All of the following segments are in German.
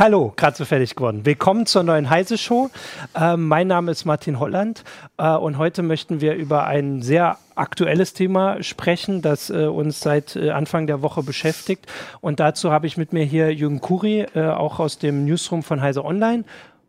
Hallo, gerade so fertig geworden. Willkommen zur neuen Heise Show. Äh, mein Name ist Martin Holland äh, und heute möchten wir über ein sehr aktuelles Thema sprechen, das äh, uns seit äh, Anfang der Woche beschäftigt. Und dazu habe ich mit mir hier Jürgen Kuri, äh, auch aus dem Newsroom von Heise Online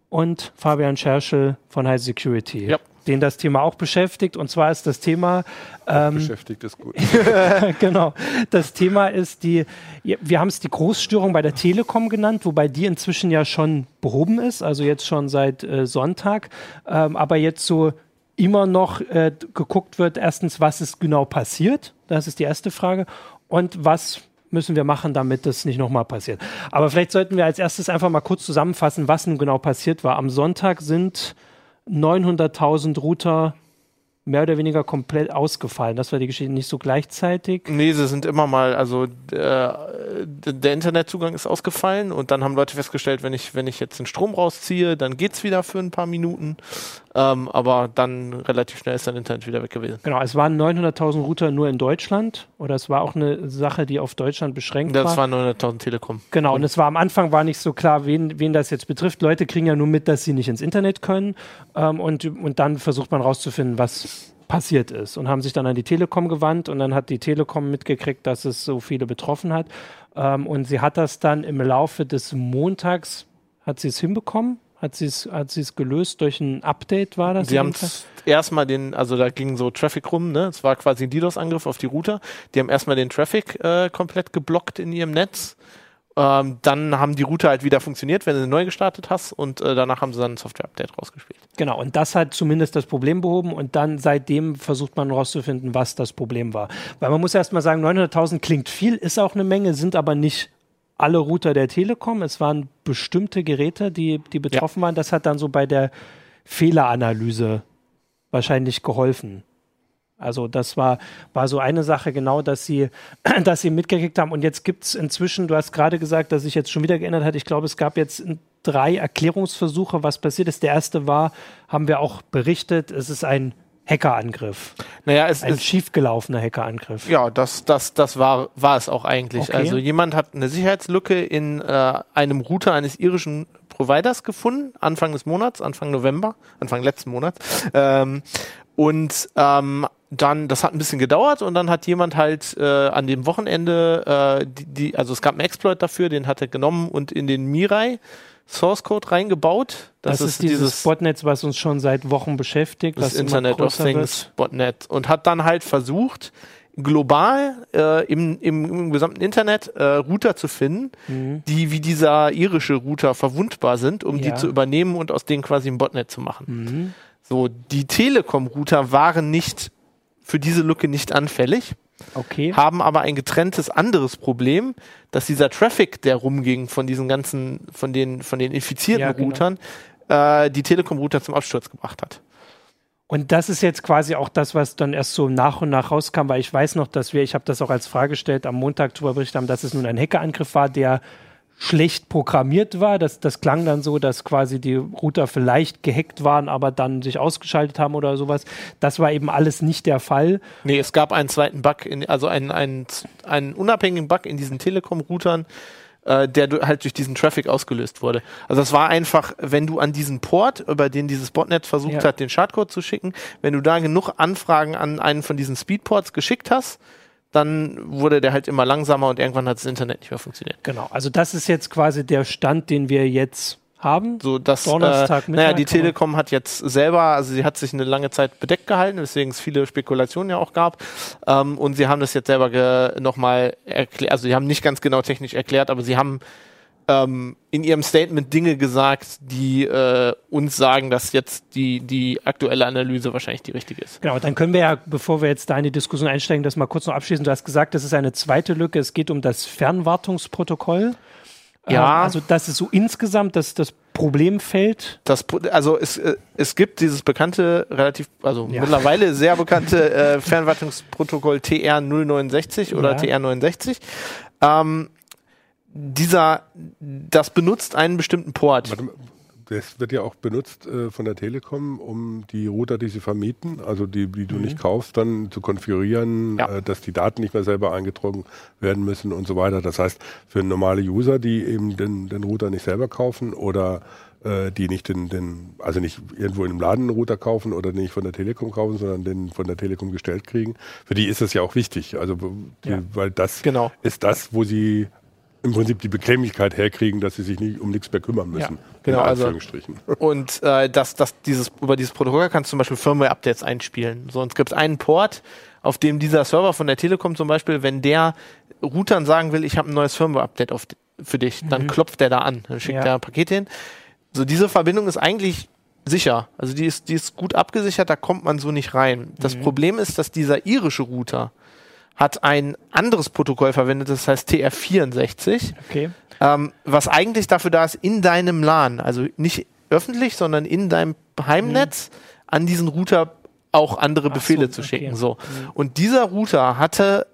und Fabian Scherschel von Heise Security. Ja den das Thema auch beschäftigt. Und zwar ist das Thema. Ähm, beschäftigt ist gut. genau. Das Thema ist die, wir haben es die Großstörung bei der Telekom genannt, wobei die inzwischen ja schon behoben ist, also jetzt schon seit äh, Sonntag. Ähm, aber jetzt so immer noch äh, geguckt wird, erstens, was ist genau passiert? Das ist die erste Frage. Und was müssen wir machen, damit das nicht nochmal passiert? Aber vielleicht sollten wir als erstes einfach mal kurz zusammenfassen, was nun genau passiert war. Am Sonntag sind 900.000 Router mehr oder weniger komplett ausgefallen. Das war die Geschichte nicht so gleichzeitig. Nee, sie sind immer mal, also äh, der Internetzugang ist ausgefallen und dann haben Leute festgestellt, wenn ich, wenn ich jetzt den Strom rausziehe, dann geht's wieder für ein paar Minuten. Ähm, aber dann relativ schnell ist dein Internet wieder weg gewesen. Genau, es waren 900.000 Router nur in Deutschland oder es war auch eine Sache, die auf Deutschland beschränkt das war. Das waren 900.000 Telekom. Genau, und es war am Anfang war nicht so klar, wen, wen das jetzt betrifft. Leute kriegen ja nur mit, dass sie nicht ins Internet können ähm, und, und dann versucht man rauszufinden, was passiert ist und haben sich dann an die Telekom gewandt und dann hat die Telekom mitgekriegt, dass es so viele betroffen hat ähm, und sie hat das dann im Laufe des Montags, hat sie es hinbekommen, hat sie es hat sie es gelöst durch ein Update war das? Sie haben erstmal den, also da ging so Traffic rum, ne? Es war quasi ein DDoS-Angriff auf die Router. Die haben erstmal den Traffic äh, komplett geblockt in ihrem Netz. Ähm, dann haben die Router halt wieder funktioniert, wenn du neu gestartet hast und äh, danach haben sie dann ein Software-Update rausgespielt. Genau, und das hat zumindest das Problem behoben und dann seitdem versucht man herauszufinden, was das Problem war. Weil man muss erstmal sagen, 900.000 klingt viel, ist auch eine Menge, sind aber nicht alle Router der Telekom. Es waren bestimmte Geräte, die, die betroffen ja. waren. Das hat dann so bei der Fehleranalyse wahrscheinlich geholfen. Also das war, war so eine Sache genau, dass sie, dass sie mitgekriegt haben. Und jetzt gibt es inzwischen, du hast gerade gesagt, dass sich jetzt schon wieder geändert hat. Ich glaube, es gab jetzt drei Erklärungsversuche, was passiert ist. Der erste war, haben wir auch berichtet, es ist ein Hackerangriff. Naja, es ein ist schiefgelaufener Hackerangriff. Ja, das, das, das war, war es auch eigentlich. Okay. Also jemand hat eine Sicherheitslücke in äh, einem Router eines irischen Providers gefunden, Anfang des Monats, Anfang November, Anfang letzten Monats. Ähm, und ähm, dann, das hat ein bisschen gedauert und dann hat jemand halt äh, an dem Wochenende, äh, die, die, also es gab einen Exploit dafür, den hat er genommen und in den Mirai Source Code reingebaut. Das, das ist, ist, dieses, dieses Botnet, was uns schon seit Wochen beschäftigt. Das Internet of Things wird. Botnet. Und hat dann halt versucht, global äh, im, im, im, gesamten Internet äh, Router zu finden, mhm. die wie dieser irische Router verwundbar sind, um ja. die zu übernehmen und aus denen quasi ein Botnet zu machen. Mhm. So, die Telekom-Router waren nicht für diese Lücke nicht anfällig. Okay. Haben aber ein getrenntes anderes Problem, dass dieser Traffic, der rumging von diesen ganzen, von den, von den infizierten ja, genau. Routern, äh, die Telekom-Router zum Absturz gebracht hat. Und das ist jetzt quasi auch das, was dann erst so nach und nach rauskam, weil ich weiß noch, dass wir, ich habe das auch als Frage gestellt, am Montag darüber berichtet haben, dass es nun ein Hackerangriff war, der schlecht programmiert war. Das, das klang dann so, dass quasi die Router vielleicht gehackt waren, aber dann sich ausgeschaltet haben oder sowas. Das war eben alles nicht der Fall. Nee, es gab einen zweiten Bug, in, also einen, einen, einen unabhängigen Bug in diesen Telekom-Routern, äh, der halt durch diesen Traffic ausgelöst wurde. Also es war einfach, wenn du an diesen Port, über den dieses Botnet versucht ja. hat, den Schadcode zu schicken, wenn du da genug Anfragen an einen von diesen Speedports geschickt hast, dann wurde der halt immer langsamer und irgendwann hat das Internet nicht mehr funktioniert. Genau, also das ist jetzt quasi der Stand, den wir jetzt haben. So, dass, Donnerstag, äh, naja, die Telekom hat jetzt selber, also sie hat sich eine lange Zeit bedeckt gehalten, weswegen es viele Spekulationen ja auch gab. Ähm, und sie haben das jetzt selber nochmal erklärt, also sie haben nicht ganz genau technisch erklärt, aber sie haben ähm, in ihrem Statement Dinge gesagt, die äh, uns sagen, dass jetzt die, die aktuelle Analyse wahrscheinlich die richtige ist. Genau, dann können wir ja, bevor wir jetzt da in die Diskussion einsteigen, das mal kurz noch abschließen. Du hast gesagt, das ist eine zweite Lücke. Es geht um das Fernwartungsprotokoll. Ja. Ähm, also das ist so insgesamt das, das Problemfeld. Das, also es, äh, es gibt dieses bekannte, relativ, also ja. mittlerweile sehr bekannte äh, Fernwartungsprotokoll TR069 oder ja. TR69. Ähm, dieser, das benutzt einen bestimmten Port. Warte, das wird ja auch benutzt äh, von der Telekom, um die Router, die sie vermieten, also die, die du mhm. nicht kaufst, dann zu konfigurieren, ja. äh, dass die Daten nicht mehr selber eingetragen werden müssen und so weiter. Das heißt, für normale User, die eben den, den Router nicht selber kaufen oder äh, die nicht den, den, also nicht irgendwo in einem Laden einen Router kaufen oder nicht von der Telekom kaufen, sondern den von der Telekom gestellt kriegen. Für die ist das ja auch wichtig. Also die, ja. weil das genau. ist das, wo sie im Prinzip die Bequemlichkeit herkriegen, dass sie sich nicht um nichts mehr kümmern müssen. Ja, genau, also und äh, dass das dieses über dieses Protokoll kannst du zum Beispiel Firmware-Updates einspielen. So, und es gibt einen Port, auf dem dieser Server von der Telekom zum Beispiel, wenn der Routern sagen will, ich habe ein neues Firmware-Update für dich, dann mhm. klopft der da an, dann schickt ja. der Pakete hin. So, diese Verbindung ist eigentlich sicher. Also die ist, die ist gut abgesichert, da kommt man so nicht rein. Das mhm. Problem ist, dass dieser irische Router hat ein anderes Protokoll verwendet, das heißt TR64. Okay. Ähm, was eigentlich dafür da ist, in deinem LAN, also nicht öffentlich, sondern in deinem Heimnetz mhm. an diesen Router auch andere Ach Befehle so, zu schicken. Okay. So. Mhm. Und dieser Router hatte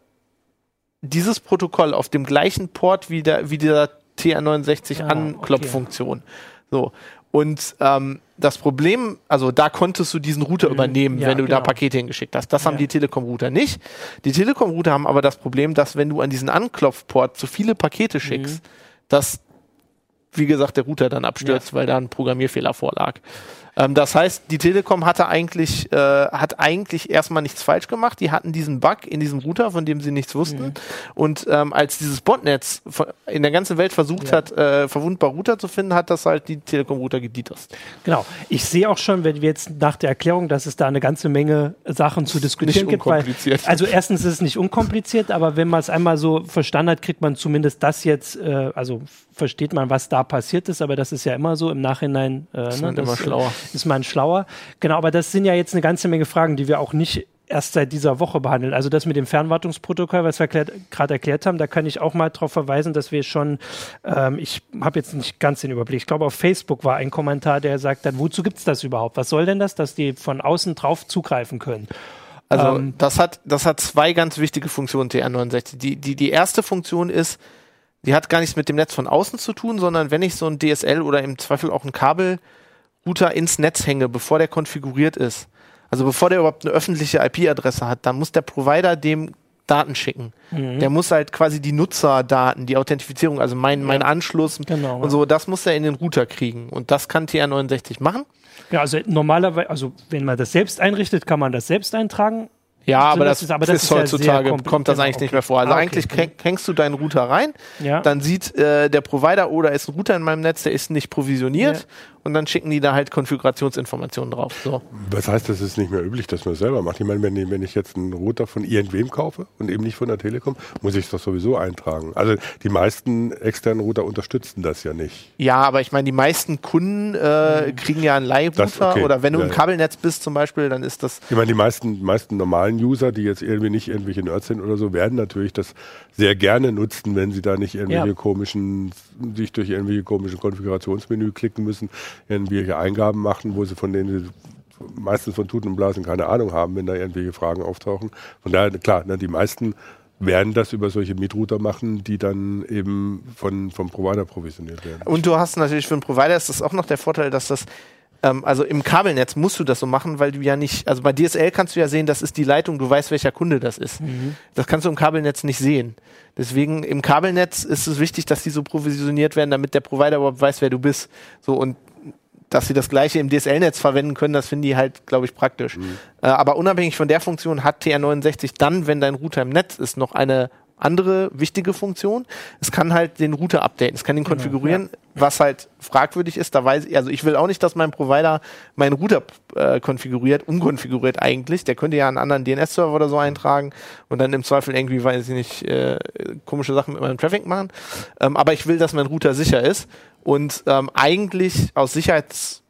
dieses Protokoll auf dem gleichen Port wie, der, wie dieser TR69 ah, Anklopffunktion. Okay. So. Und ähm, das Problem, also da konntest du diesen Router mhm. übernehmen, ja, wenn du genau. da Pakete hingeschickt hast. Das ja. haben die Telekom-Router nicht. Die Telekom-Router haben aber das Problem, dass wenn du an diesen Anklopfport zu viele Pakete schickst, mhm. dass, wie gesagt, der Router dann abstürzt, ja. weil da ein Programmierfehler vorlag. Ähm, das heißt, die Telekom hatte eigentlich, äh, hat eigentlich erstmal nichts falsch gemacht. Die hatten diesen Bug in diesem Router, von dem sie nichts wussten. Mhm. Und ähm, als dieses Botnetz in der ganzen Welt versucht ja. hat, äh, verwundbar Router zu finden, hat das halt die Telekom-Router gedieterst. Genau. Ich sehe auch schon, wenn wir jetzt nach der Erklärung, dass es da eine ganze Menge Sachen zu diskutieren gibt. Weil, also erstens ist es nicht unkompliziert, aber wenn man es einmal so verstanden hat, kriegt man zumindest das jetzt, äh, also versteht man, was da passiert ist, aber das ist ja immer so im Nachhinein. Äh, ist ne, das, immer äh, schlauer. Ist man schlauer. Genau, aber das sind ja jetzt eine ganze Menge Fragen, die wir auch nicht erst seit dieser Woche behandeln. Also das mit dem Fernwartungsprotokoll, was wir gerade erklärt haben, da kann ich auch mal darauf verweisen, dass wir schon, ähm, ich habe jetzt nicht ganz den Überblick, ich glaube auf Facebook war ein Kommentar, der sagt hat, wozu gibt es das überhaupt? Was soll denn das, dass die von außen drauf zugreifen können? Also ähm, das hat das hat zwei ganz wichtige Funktionen TR69. Die die die erste Funktion ist, die hat gar nichts mit dem Netz von außen zu tun, sondern wenn ich so ein DSL oder im Zweifel auch ein Kabelrouter ins Netz hänge, bevor der konfiguriert ist, also bevor der überhaupt eine öffentliche IP-Adresse hat, dann muss der Provider dem Daten schicken. Mhm. Der muss halt quasi die Nutzerdaten, die Authentifizierung, also mein, mein Anschluss genau, und so, das muss er in den Router kriegen. Und das kann TR69 machen. Ja, also normalerweise, also wenn man das selbst einrichtet, kann man das selbst eintragen. Ja, aber das, ist, aber das ist, heutzutage, ja kommt das eigentlich okay. nicht mehr vor. Also ah, okay. eigentlich hängst du deinen Router rein, ja. dann sieht äh, der Provider, oder oh, ist ein Router in meinem Netz, der ist nicht provisioniert. Ja und dann schicken die da halt Konfigurationsinformationen drauf. So. Was heißt, das ist nicht mehr üblich, dass man das selber macht? Ich meine, wenn, wenn ich jetzt einen Router von irgendwem kaufe und eben nicht von der Telekom, muss ich es doch sowieso eintragen. Also die meisten externen Router unterstützen das ja nicht. Ja, aber ich meine, die meisten Kunden äh, kriegen ja einen Leihrouter okay. oder wenn du ja, im Kabelnetz bist zum Beispiel, dann ist das. Ich meine, die meisten, meisten normalen User, die jetzt irgendwie nicht irgendwelche Nerds sind oder so, werden natürlich das sehr gerne nutzen, wenn sie da nicht irgendwelche ja. komischen, sich durch irgendwelche komischen Konfigurationsmenü klicken müssen irgendwelche Eingaben machen, wo sie von denen sie meistens von Tuten und Blasen keine Ahnung haben, wenn da irgendwelche Fragen auftauchen. Von daher, klar, ne, die meisten werden das über solche Mietrouter machen, die dann eben von, vom Provider provisioniert werden. Und du hast natürlich für einen Provider ist das auch noch der Vorteil, dass das ähm, also im Kabelnetz musst du das so machen, weil du ja nicht, also bei DSL kannst du ja sehen, das ist die Leitung, du weißt, welcher Kunde das ist. Mhm. Das kannst du im Kabelnetz nicht sehen. Deswegen im Kabelnetz ist es wichtig, dass die so provisioniert werden, damit der Provider überhaupt weiß, wer du bist. So und dass sie das gleiche im DSL-Netz verwenden können, das finden die halt, glaube ich, praktisch. Mhm. Äh, aber unabhängig von der Funktion hat TR69 dann, wenn dein Router im Netz ist, noch eine andere wichtige Funktion. Es kann halt den Router updaten, es kann ihn genau, konfigurieren, ja. was halt fragwürdig ist. Da weiß ich, also ich will auch nicht, dass mein Provider meinen Router äh, konfiguriert, umkonfiguriert eigentlich. Der könnte ja einen anderen DNS-Server oder so eintragen und dann im Zweifel irgendwie, weiß ich nicht, äh, komische Sachen mit meinem Traffic machen. Ähm, aber ich will, dass mein Router sicher ist und ähm, eigentlich aus Sicherheits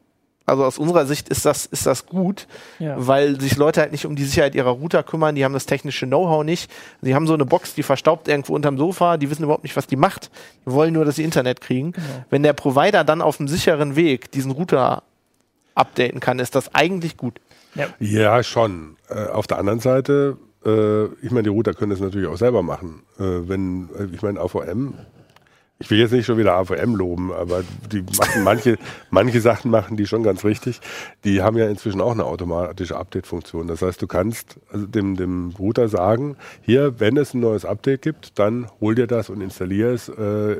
also aus unserer Sicht ist das, ist das gut, ja. weil sich Leute halt nicht um die Sicherheit ihrer Router kümmern, die haben das technische Know-how nicht. Sie haben so eine Box, die verstaubt irgendwo unterm Sofa, die wissen überhaupt nicht, was die macht. Die wollen nur, dass sie Internet kriegen. Genau. Wenn der Provider dann auf einem sicheren Weg diesen Router updaten kann, ist das eigentlich gut. Ja, ja schon. Äh, auf der anderen Seite, äh, ich meine, die Router können das natürlich auch selber machen. Äh, wenn, äh, ich meine, AVM ich will jetzt nicht schon wieder AVM loben, aber die machen manche, manche Sachen machen die schon ganz richtig. Die haben ja inzwischen auch eine automatische Update-Funktion. Das heißt, du kannst also dem, dem Router sagen, hier, wenn es ein neues Update gibt, dann hol dir das und installier es äh,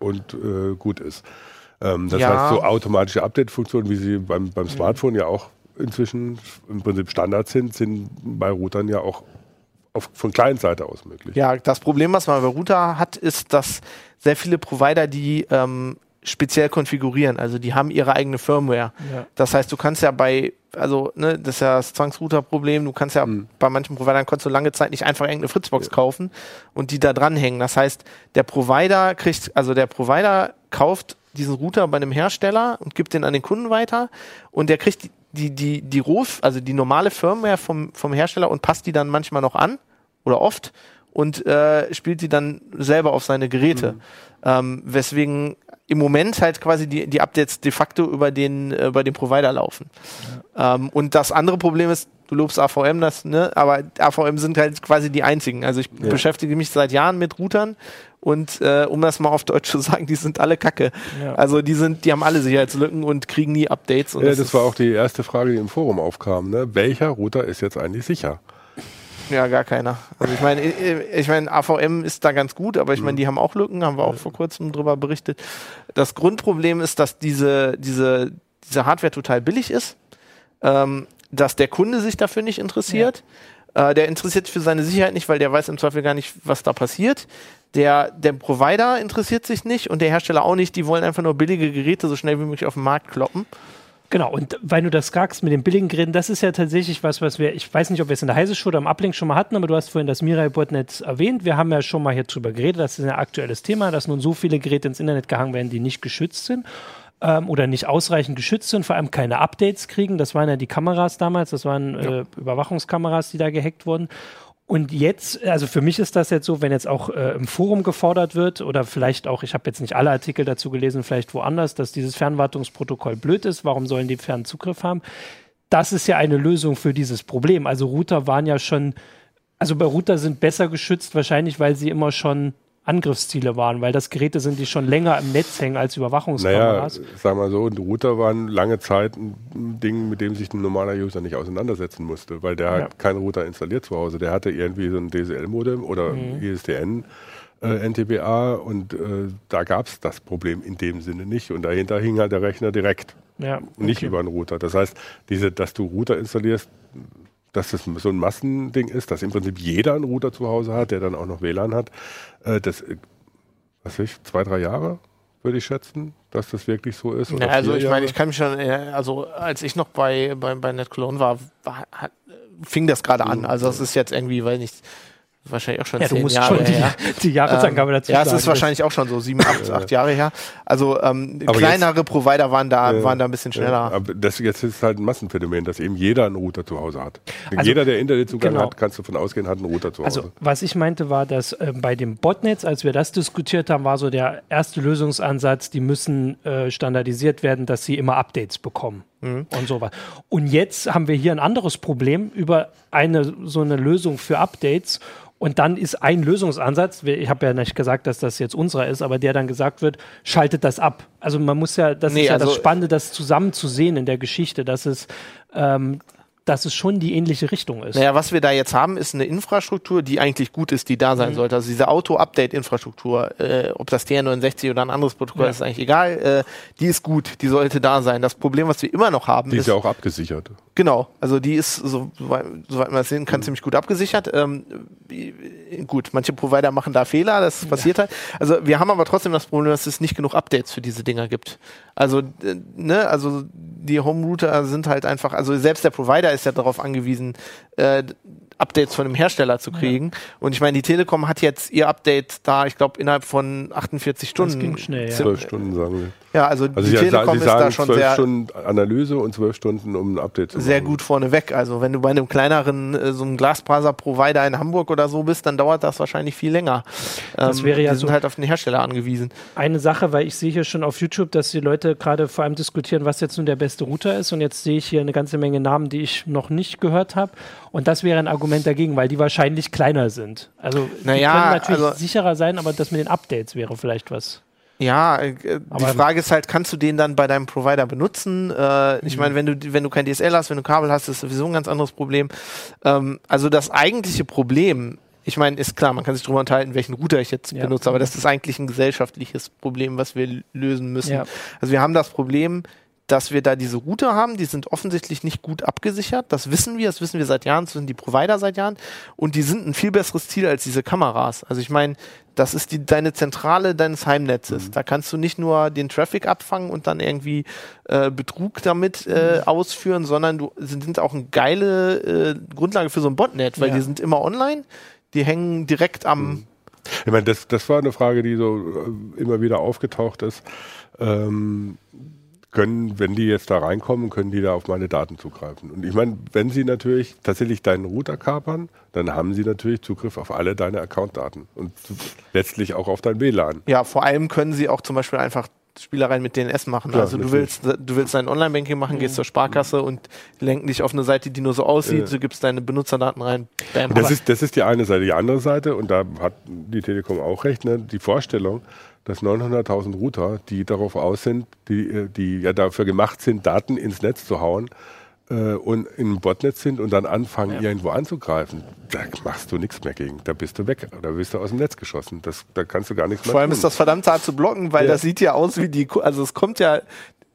und äh, gut ist. Ähm, das ja. heißt, so automatische Update-Funktionen, wie sie beim, beim Smartphone ja auch inzwischen im Prinzip Standard sind, sind bei Routern ja auch auf, von Client-Seite aus möglich. Ja, das Problem, was man bei Router hat, ist, dass sehr viele Provider die ähm, speziell konfigurieren. Also die haben ihre eigene Firmware. Ja. Das heißt, du kannst ja bei, also ne, das ist ja das Zwangsrouter-Problem, du kannst ja mhm. bei manchen Providern konntest du lange Zeit nicht einfach irgendeine Fritzbox ja. kaufen und die da dranhängen. Das heißt, der Provider kriegt, also der Provider kauft diesen Router bei einem Hersteller und gibt den an den Kunden weiter und der kriegt die, die, die Roh, also die normale Firmware vom, vom Hersteller und passt die dann manchmal noch an oder oft und äh, spielt die dann selber auf seine Geräte. Mhm. Ähm, weswegen im Moment halt quasi die, die Updates de facto über den, äh, über den Provider laufen. Ja. Ähm, und das andere Problem ist, du lobst AVM, das, ne? aber AVM sind halt quasi die einzigen. Also ich ja. beschäftige mich seit Jahren mit Routern und äh, um das mal auf Deutsch zu sagen, die sind alle Kacke. Ja. Also die sind, die haben alle Sicherheitslücken und kriegen nie Updates. ja, das, das war auch die erste Frage, die im Forum aufkam. Ne? Welcher Router ist jetzt eigentlich sicher? Ja, gar keiner. Also ich meine, ich meine, AVM ist da ganz gut, aber ich meine, mhm. die haben auch Lücken, haben wir auch vor kurzem drüber berichtet. Das Grundproblem ist, dass diese, diese, diese Hardware total billig ist, ähm, dass der Kunde sich dafür nicht interessiert. Ja. Äh, der interessiert sich für seine Sicherheit nicht, weil der weiß im Zweifel gar nicht, was da passiert. Der, der Provider interessiert sich nicht und der Hersteller auch nicht. Die wollen einfach nur billige Geräte so schnell wie möglich auf den Markt kloppen. Genau, und weil du das sagst mit den billigen Geräten, das ist ja tatsächlich was, was wir, ich weiß nicht, ob wir es in der Heise Show oder im Uplink schon mal hatten, aber du hast vorhin das Mirai-Botnet erwähnt. Wir haben ja schon mal hier drüber geredet, das ist ein aktuelles Thema, dass nun so viele Geräte ins Internet gehangen werden, die nicht geschützt sind ähm, oder nicht ausreichend geschützt sind, vor allem keine Updates kriegen. Das waren ja die Kameras damals, das waren äh, Überwachungskameras, die da gehackt wurden. Und jetzt, also für mich ist das jetzt so, wenn jetzt auch äh, im Forum gefordert wird oder vielleicht auch, ich habe jetzt nicht alle Artikel dazu gelesen, vielleicht woanders, dass dieses Fernwartungsprotokoll blöd ist, warum sollen die Fernzugriff haben? Das ist ja eine Lösung für dieses Problem. Also Router waren ja schon, also bei Router sind besser geschützt, wahrscheinlich, weil sie immer schon Angriffsziele waren, weil das Geräte sind, die schon länger im Netz hängen als Überwachungskameras. Naja, sag mal so, ein Router waren lange Zeit ein Ding, mit dem sich ein normaler User nicht auseinandersetzen musste, weil der ja. hat keinen Router installiert zu Hause. Der hatte irgendwie so ein DSL-Modem oder mhm. ISDN. Äh, NTBA und äh, da gab es das Problem in dem Sinne nicht und dahinter hing halt der Rechner direkt, ja, okay. nicht über einen Router. Das heißt, diese, dass du Router installierst, dass das so ein Massending ist, dass im Prinzip jeder einen Router zu Hause hat, der dann auch noch WLAN hat. Äh, das, äh, was weiß ich, zwei, drei Jahre würde ich schätzen, dass das wirklich so ist. Ja, also ich meine, ich kann mich schon, also als ich noch bei, bei, bei NetCologne war, war hat, fing das gerade an. Also das ist jetzt irgendwie, weil nicht wahrscheinlich auch schon ja, zehn du musst Jahre schon die, her. die Jahresangabe ähm, dazu Ja, es ist wahrscheinlich auch schon so sieben, acht, acht Jahre her. Also ähm, kleinere jetzt, Provider waren da, äh, waren da ein bisschen schneller. aber das jetzt ist halt ein Massenphänomen, dass eben jeder einen Router zu Hause hat. Also, jeder, der Internetzugang genau. hat, kannst du davon ausgehen, hat einen Router zu also, Hause. Also was ich meinte war, dass äh, bei dem Botnetz, als wir das diskutiert haben, war so der erste Lösungsansatz, die müssen äh, standardisiert werden, dass sie immer Updates bekommen. Mhm. Und so weiter. Und jetzt haben wir hier ein anderes Problem über eine so eine Lösung für Updates und dann ist ein Lösungsansatz, ich habe ja nicht gesagt, dass das jetzt unserer ist, aber der dann gesagt wird, schaltet das ab. Also man muss ja, das nee, ist ja also das Spannende, das zusammen zu sehen in der Geschichte, dass es ähm, dass es schon die ähnliche Richtung ist. Naja, was wir da jetzt haben, ist eine Infrastruktur, die eigentlich gut ist, die da sein mhm. sollte. Also diese Auto-Update-Infrastruktur, äh, ob das TR69 oder ein anderes Protokoll ja. ist, eigentlich egal, äh, die ist gut, die sollte da sein. Das Problem, was wir immer noch haben, die ist, ist ja auch abgesichert. Genau, also die ist, so, soweit man es sehen kann, mhm. ziemlich gut abgesichert. Ähm, gut, manche Provider machen da Fehler, das ja. passiert halt. Also wir haben aber trotzdem das Problem, dass es nicht genug Updates für diese Dinger gibt. Also, äh, ne, also die Home-Router sind halt einfach, also selbst der Provider ist ja darauf angewiesen, äh, Updates von dem Hersteller zu kriegen. Ja. Und ich meine, die Telekom hat jetzt ihr Update da, ich glaube, innerhalb von 48 Stunden. Das ging schnell, ja. Zwölf Stunden, sagen wir. Ja, also, also die Telekom ist da schon sehr Stunden Analyse und zwölf Stunden, um ein Update zu machen. Sehr gut vorneweg. Also wenn du bei einem kleineren, äh, so einem Glasfaser-Provider in Hamburg oder so bist, dann dauert das wahrscheinlich viel länger. Das ähm, wäre ja die sind so halt auf den Hersteller angewiesen. Eine Sache, weil ich sehe hier schon auf YouTube, dass die Leute gerade vor allem diskutieren, was jetzt nun der beste Router ist. Und jetzt sehe ich hier eine ganze Menge Namen, die ich noch nicht gehört habe. Und das wäre ein Argument, Argument dagegen, weil die wahrscheinlich kleiner sind. Also naja, die können natürlich also, sicherer sein, aber das mit den Updates wäre vielleicht was. Ja, äh, die Frage ist halt, kannst du den dann bei deinem Provider benutzen? Äh, ich mhm. meine, wenn du wenn du kein DSL hast, wenn du Kabel hast, ist sowieso ein ganz anderes Problem. Ähm, also das eigentliche Problem, ich meine, ist klar, man kann sich darüber unterhalten, welchen Router ich jetzt ja. benutze, aber das ist eigentlich ein gesellschaftliches Problem, was wir lösen müssen. Ja. Also wir haben das Problem, dass wir da diese Router haben, die sind offensichtlich nicht gut abgesichert. Das wissen wir, das wissen wir seit Jahren, das sind die Provider seit Jahren. Und die sind ein viel besseres Ziel als diese Kameras. Also ich meine, das ist die, deine Zentrale deines Heimnetzes. Mhm. Da kannst du nicht nur den Traffic abfangen und dann irgendwie äh, Betrug damit äh, mhm. ausführen, sondern du sind auch eine geile äh, Grundlage für so ein Botnet, weil ja. die sind immer online, die hängen direkt am mhm. Ich meine, das, das war eine Frage, die so äh, immer wieder aufgetaucht ist. Ähm, können, wenn die jetzt da reinkommen, können die da auf meine Daten zugreifen. Und ich meine, wenn sie natürlich tatsächlich deinen Router kapern, dann haben sie natürlich Zugriff auf alle deine Accountdaten und letztlich auch auf dein WLAN. Ja, vor allem können sie auch zum Beispiel einfach Spielereien mit DNS machen. Klar, also du willst, du willst dein Online-Banking machen, gehst zur Sparkasse und lenken dich auf eine Seite, die nur so aussieht, ja. du gibst deine Benutzerdaten rein. Bam. Das ist, das ist die eine Seite. Die andere Seite, und da hat die Telekom auch recht, ne, die Vorstellung, dass 900.000 Router, die darauf aus sind, die, äh, die ja dafür gemacht sind, Daten ins Netz zu hauen äh, und im Botnet sind und dann anfangen, ja. irgendwo anzugreifen, da machst du nichts mehr gegen. Da bist du weg. Da bist du aus dem Netz geschossen. Das, da kannst du gar nichts mehr Vor allem tun. ist das verdammt hart zu blocken, weil ja. das sieht ja aus wie die, also es kommt ja,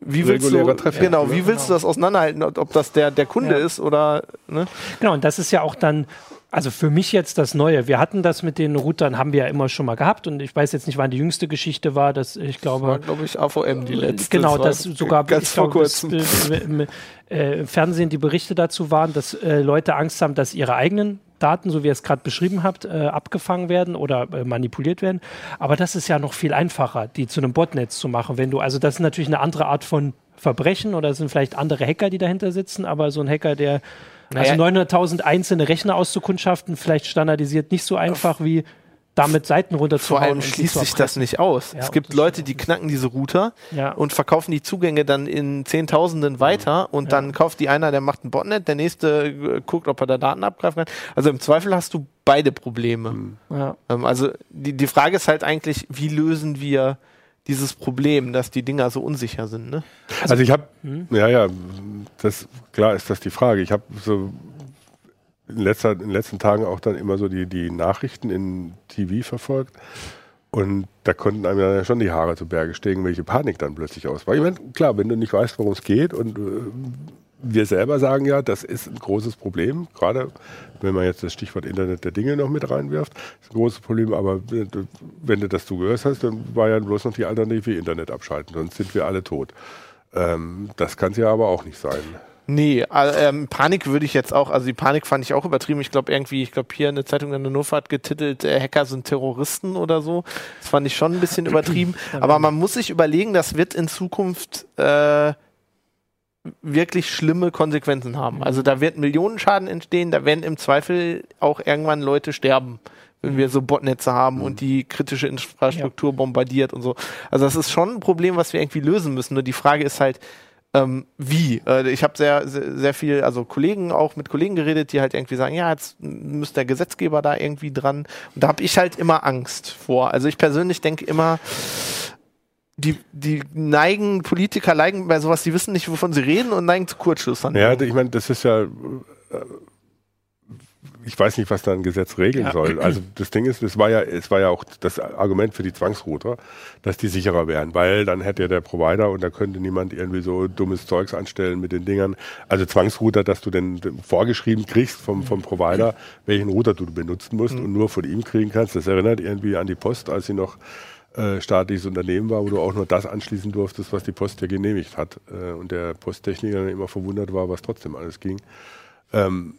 wie willst du, Traffic, genau, wie willst genau. du das auseinanderhalten, ob das der, der Kunde ja. ist oder, ne? Genau, und das ist ja auch dann also für mich jetzt das Neue. Wir hatten das mit den Routern, haben wir ja immer schon mal gehabt und ich weiß jetzt nicht, wann die jüngste Geschichte war, dass ich glaube. Das war, glaube ich, AVM die letzte. Genau, das sogar ganz vor kurzem. Im, äh, Fernsehen die Berichte dazu waren, dass äh, Leute Angst haben, dass ihre eigenen Daten, so wie ihr es gerade beschrieben habt, äh, abgefangen werden oder äh, manipuliert werden. Aber das ist ja noch viel einfacher, die zu einem Botnetz zu machen. Wenn du, also das ist natürlich eine andere Art von Verbrechen oder es sind vielleicht andere Hacker, die dahinter sitzen, aber so ein Hacker, der also 900.000 einzelne Rechner auszukundschaften, vielleicht standardisiert nicht so einfach wie damit Seiten runterzuhauen. Vor allem schließt sich das nicht aus. Ja, es gibt Leute, die knacken diese Router ja. und verkaufen die Zugänge dann in Zehntausenden weiter und ja. dann kauft die einer, der macht ein Botnet, der nächste äh, guckt, ob er da Daten abgreifen kann. Also im Zweifel hast du beide Probleme. Mhm. Ähm, also die, die Frage ist halt eigentlich, wie lösen wir dieses Problem, dass die Dinger so unsicher sind. Ne? Also, also ich habe, hm? ja, ja, das klar ist das die Frage. Ich habe so in, letzter, in den letzten Tagen auch dann immer so die, die Nachrichten in TV verfolgt. Und da konnten einem ja schon die Haare zu Berge stehen, welche Panik dann plötzlich aus war. Ich meine, klar, wenn du nicht weißt, worum es geht und äh, wir selber sagen ja, das ist ein großes Problem, gerade wenn man jetzt das Stichwort Internet der Dinge noch mit reinwirft, ist ein großes Problem, aber wenn du das zugehört hast, dann war ja bloß noch die Alternative Internet abschalten, sonst sind wir alle tot. Ähm, das kann es ja aber auch nicht sein. Nee, ähm, Panik würde ich jetzt auch, also die Panik fand ich auch übertrieben. Ich glaube irgendwie, ich glaube hier eine Zeitung in der Hannover hat getitelt, äh, Hacker sind Terroristen oder so. Das fand ich schon ein bisschen übertrieben. Aber man muss sich überlegen, das wird in Zukunft äh, wirklich schlimme Konsequenzen haben. Mhm. Also da wird Millionenschaden entstehen, da werden im Zweifel auch irgendwann Leute sterben, wenn wir so Botnetze haben mhm. und die kritische Infrastruktur ja. bombardiert und so. Also das ist schon ein Problem, was wir irgendwie lösen müssen. Nur die Frage ist halt, ähm, wie? Äh, ich habe sehr, sehr, sehr viel, also Kollegen auch mit Kollegen geredet, die halt irgendwie sagen, ja, jetzt müsste der Gesetzgeber da irgendwie dran. Und da habe ich halt immer Angst vor. Also ich persönlich denke immer, die, die neigen, Politiker neigen bei sowas, die wissen nicht, wovon sie reden und neigen zu Kurzschlussern. Ja, ich meine, das ist ja, äh, ich weiß nicht, was da ein Gesetz regeln ja. soll. Also das Ding ist, es war ja, es war ja auch das Argument für die Zwangsrouter, dass die sicherer wären, weil dann hätte ja der Provider und da könnte niemand irgendwie so dummes Zeugs anstellen mit den Dingern. Also Zwangsrouter, dass du denn vorgeschrieben kriegst vom, vom Provider, welchen Router du benutzen musst mhm. und nur von ihm kriegen kannst. Das erinnert irgendwie an die Post, als sie noch äh, staatliches Unternehmen war, wo du auch nur das anschließen durftest, was die Post ja genehmigt hat. Äh, und der Posttechniker dann immer verwundert war, was trotzdem alles ging. Ähm,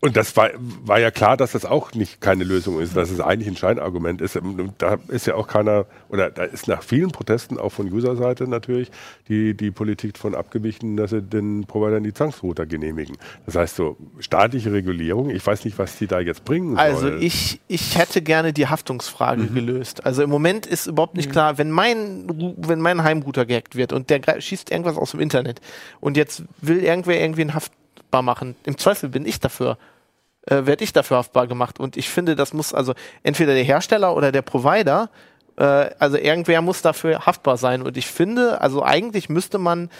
und das war, war ja klar, dass das auch nicht keine Lösung ist, dass es eigentlich ein Scheinargument ist. Und da ist ja auch keiner, oder da ist nach vielen Protesten, auch von User-Seite natürlich, die, die Politik von abgewichen, dass sie den Providern die Zwangsrouter genehmigen. Das heißt so, staatliche Regulierung, ich weiß nicht, was die da jetzt bringen also soll. Also ich, ich hätte gerne die Haftungsfrage mhm. gelöst. Also im Moment ist überhaupt nicht mhm. klar, wenn mein, wenn mein Heimrouter gehackt wird und der schießt irgendwas aus dem Internet und jetzt will irgendwer irgendwie einen Haft machen. Im Zweifel bin ich dafür äh, werde ich dafür haftbar gemacht. Und ich finde, das muss also entweder der Hersteller oder der Provider, äh, also irgendwer muss dafür haftbar sein. Und ich finde, also eigentlich müsste man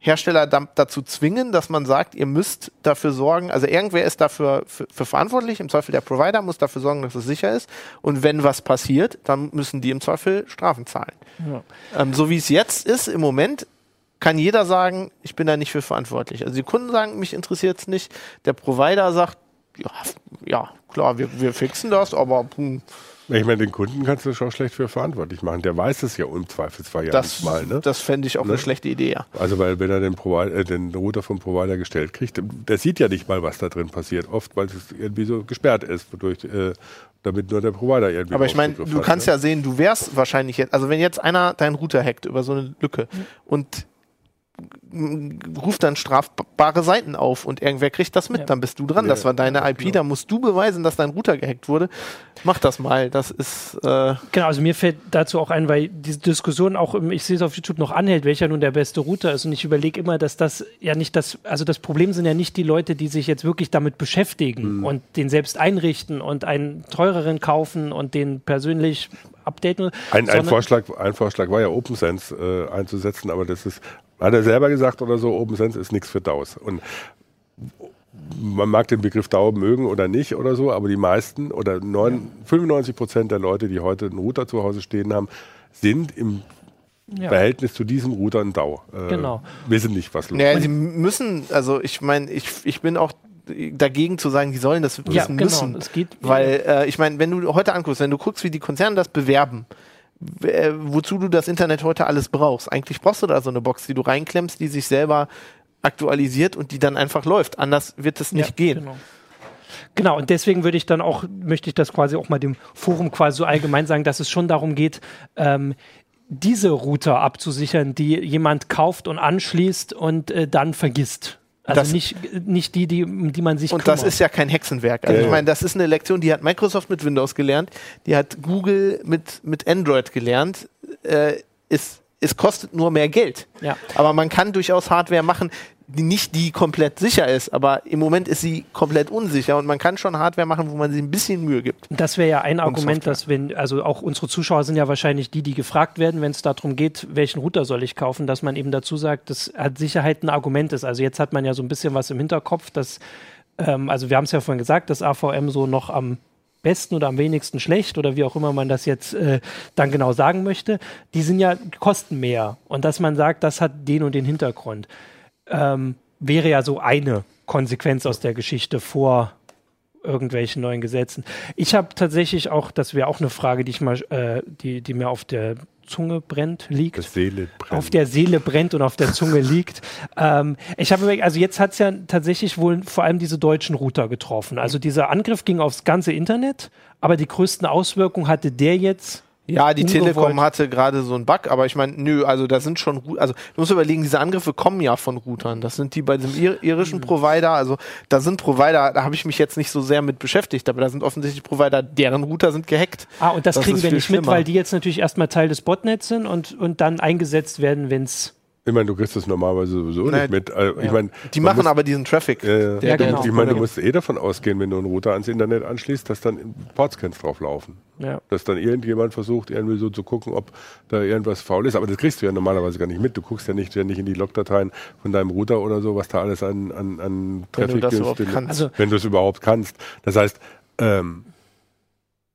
Hersteller da, dazu zwingen, dass man sagt, ihr müsst dafür sorgen, also irgendwer ist dafür für, für, verantwortlich, im Zweifel der Provider muss dafür sorgen, dass es sicher ist. Und wenn was passiert, dann müssen die im Zweifel Strafen zahlen. Ja. Ähm, so wie es jetzt ist, im Moment kann jeder sagen, ich bin da nicht für verantwortlich. Also die Kunden sagen, mich interessiert es nicht. Der Provider sagt, ja, ja klar, wir, wir fixen das, aber hm, ich meine, den Kunden kannst du schon schlecht für verantwortlich machen. Der weiß es ja im Zweifelsfall ja das, nicht mal. Ne? Das fände ich auch ne? eine schlechte Idee, ja. Also, weil wenn er den, Provider, äh, den Router vom Provider gestellt kriegt, der sieht ja nicht mal, was da drin passiert. Oft, weil es irgendwie so gesperrt ist, durch, äh, damit nur der Provider irgendwie. Aber ich meine, du kannst ne? ja sehen, du wärst wahrscheinlich jetzt, also wenn jetzt einer deinen Router hackt über so eine Lücke mhm. und ruft dann strafbare Seiten auf und irgendwer kriegt das mit, ja. dann bist du dran. Ja, das war deine IP, genau. da musst du beweisen, dass dein Router gehackt wurde. Mach das mal, das ist. Äh genau, also mir fällt dazu auch ein, weil diese Diskussion auch, im, ich sehe es auf YouTube noch anhält, welcher nun der beste Router ist und ich überlege immer, dass das ja nicht das, also das Problem sind ja nicht die Leute, die sich jetzt wirklich damit beschäftigen mhm. und den selbst einrichten und einen teureren kaufen und den persönlich updaten. Ein, ein, Vorschlag, ein Vorschlag war ja OpenSense äh, einzusetzen, aber das ist hat er selber gesagt oder so, OpenSense ist nichts für DAOs. Und man mag den Begriff DAO mögen oder nicht oder so, aber die meisten oder 9, 95 Prozent der Leute, die heute einen Router zu Hause stehen haben, sind im ja. Verhältnis zu diesem Router ein DAO. Äh, genau. Wissen nicht, was los ist. Ja, sie müssen, also ich meine, ich, ich bin auch dagegen zu sagen, die sollen das wissen ja, genau. müssen. Es geht, weil äh, ich meine, wenn du heute anguckst, wenn du guckst, wie die Konzerne das bewerben, äh, wozu du das Internet heute alles brauchst. Eigentlich brauchst du da so eine Box, die du reinklemmst, die sich selber aktualisiert und die dann einfach läuft. Anders wird es nicht ja, gehen. Genau. Genau, und deswegen würde ich dann auch, möchte ich das quasi auch mal dem Forum quasi so allgemein sagen, dass es schon darum geht, ähm, diese Router abzusichern, die jemand kauft und anschließt und äh, dann vergisst. Also das, nicht, nicht die, die, die man sich Und kümmert. das ist ja kein Hexenwerk. Also ja. ich meine, das ist eine Lektion, die hat Microsoft mit Windows gelernt, die hat Google mit, mit Android gelernt. Äh, ist, es kostet nur mehr Geld. Ja. Aber man kann durchaus Hardware machen, nicht die komplett sicher ist, aber im Moment ist sie komplett unsicher und man kann schon Hardware machen, wo man sich ein bisschen Mühe gibt. Das wäre ja ein Argument, dass wenn, also auch unsere Zuschauer sind ja wahrscheinlich die, die gefragt werden, wenn es darum geht, welchen Router soll ich kaufen, dass man eben dazu sagt, dass hat Sicherheit ein Argument ist. Also jetzt hat man ja so ein bisschen was im Hinterkopf, dass, ähm, also wir haben es ja vorhin gesagt, dass AVM so noch am besten oder am wenigsten schlecht oder wie auch immer man das jetzt äh, dann genau sagen möchte, die sind ja kosten mehr und dass man sagt, das hat den und den Hintergrund ähm, wäre ja so eine Konsequenz aus der Geschichte vor irgendwelchen neuen Gesetzen. Ich habe tatsächlich auch, das wäre auch eine Frage, die ich mal, äh, die, die mir auf der Zunge brennt, liegt. Brennt. Auf der Seele brennt und auf der Zunge liegt. Ähm, ich habe, also jetzt hat es ja tatsächlich wohl vor allem diese deutschen Router getroffen. Also dieser Angriff ging aufs ganze Internet, aber die größten Auswirkungen hatte der jetzt ja, die Telekom hatte gerade so einen Bug, aber ich meine, nö, also da sind schon, also du musst überlegen, diese Angriffe kommen ja von Routern. Das sind die bei diesem ir irischen mhm. Provider, also da sind Provider, da habe ich mich jetzt nicht so sehr mit beschäftigt, aber da sind offensichtlich Provider, deren Router sind gehackt. Ah, und das, das kriegen wir nicht schlimmer. mit, weil die jetzt natürlich erstmal Teil des Botnets sind und, und dann eingesetzt werden, wenn es ich meine, du kriegst das normalerweise sowieso Nein, nicht mit. Also, ja. ich mein, die machen muss, aber diesen Traffic. Äh, ja, genau. Ich meine, du musst eh davon ausgehen, wenn du einen Router ans Internet anschließt, dass dann Portscans drauf laufen. Ja. Dass dann irgendjemand versucht, irgendwie so zu gucken, ob da irgendwas faul ist. Aber das kriegst du ja normalerweise gar nicht mit. Du guckst ja nicht, ja nicht in die Logdateien von deinem Router oder so, was da alles an, an, an Traffic ist. Also, wenn du es überhaupt kannst. Das heißt, ähm,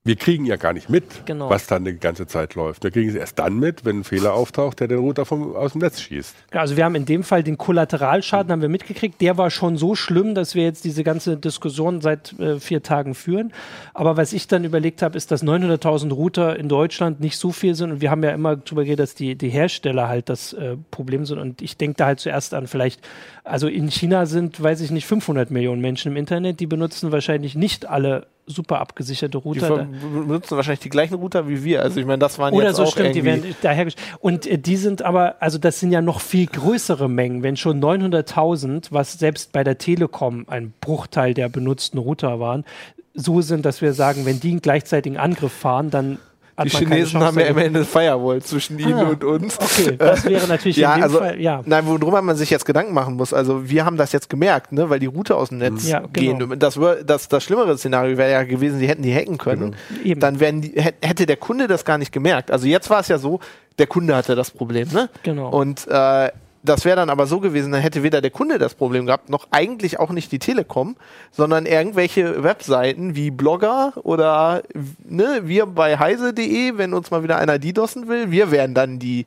wir kriegen ja gar nicht mit, genau. was dann die ganze Zeit läuft. Wir kriegen es erst dann mit, wenn ein Fehler auftaucht, der den Router vom, aus dem Netz schießt. Also wir haben in dem Fall den Kollateralschaden haben wir mitgekriegt. Der war schon so schlimm, dass wir jetzt diese ganze Diskussion seit äh, vier Tagen führen. Aber was ich dann überlegt habe, ist, dass 900.000 Router in Deutschland nicht so viel sind. Und wir haben ja immer darüber geredet, dass die, die Hersteller halt das äh, Problem sind. Und ich denke da halt zuerst an vielleicht, also in China sind, weiß ich nicht, 500 Millionen Menschen im Internet. Die benutzen wahrscheinlich nicht alle super abgesicherte Router. Die benutzen wahrscheinlich die gleichen Router wie wir. Also ich meine, das waren Oder jetzt so auch stimmt, die werden daher Und äh, die sind aber, also das sind ja noch viel größere Mengen. Wenn schon 900.000, was selbst bei der Telekom ein Bruchteil der benutzten Router waren, so sind, dass wir sagen, wenn die einen gleichzeitigen Angriff fahren, dann die Chinesen haben ja am Ende Firewall zwischen ihnen ah, und uns. Okay, das wäre natürlich ja, in dem also, Fall, ja. Nein, worum man sich jetzt Gedanken machen muss. Also wir haben das jetzt gemerkt, ne, weil die Route aus dem Netz ja, gehen. Genau. Das, das, das schlimmere Szenario wäre ja gewesen, sie hätten die hacken können. Genau. Dann die, hätte der Kunde das gar nicht gemerkt. Also jetzt war es ja so, der Kunde hatte das Problem, ne? Genau. Und äh, das wäre dann aber so gewesen, dann hätte weder der Kunde das Problem gehabt, noch eigentlich auch nicht die Telekom, sondern irgendwelche Webseiten wie Blogger oder ne, wir bei heise.de, wenn uns mal wieder einer DDoSen will, wir wären dann die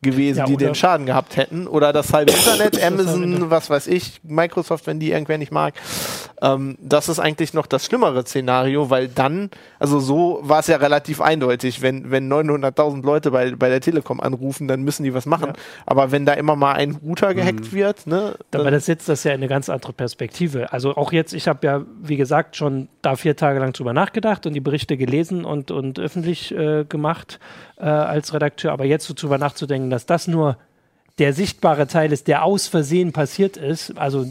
gewesen, ja, die den Schaden gehabt hätten. Oder das halbe Internet, Amazon, was weiß ich, Microsoft, wenn die irgendwer nicht mag. Ähm, das ist eigentlich noch das schlimmere Szenario, weil dann, also so war es ja relativ eindeutig, wenn, wenn 900.000 Leute bei, bei der Telekom anrufen, dann müssen die was machen. Ja. Aber wenn da immer mal ein Router gehackt mhm. wird, ne? Aber das setzt das ja in eine ganz andere Perspektive. Also auch jetzt, ich habe ja, wie gesagt, schon da vier Tage lang drüber nachgedacht und die Berichte gelesen und, und öffentlich äh, gemacht äh, als Redakteur. Aber jetzt so drüber nachzudenken, dass das nur der sichtbare Teil ist, der aus Versehen passiert ist, also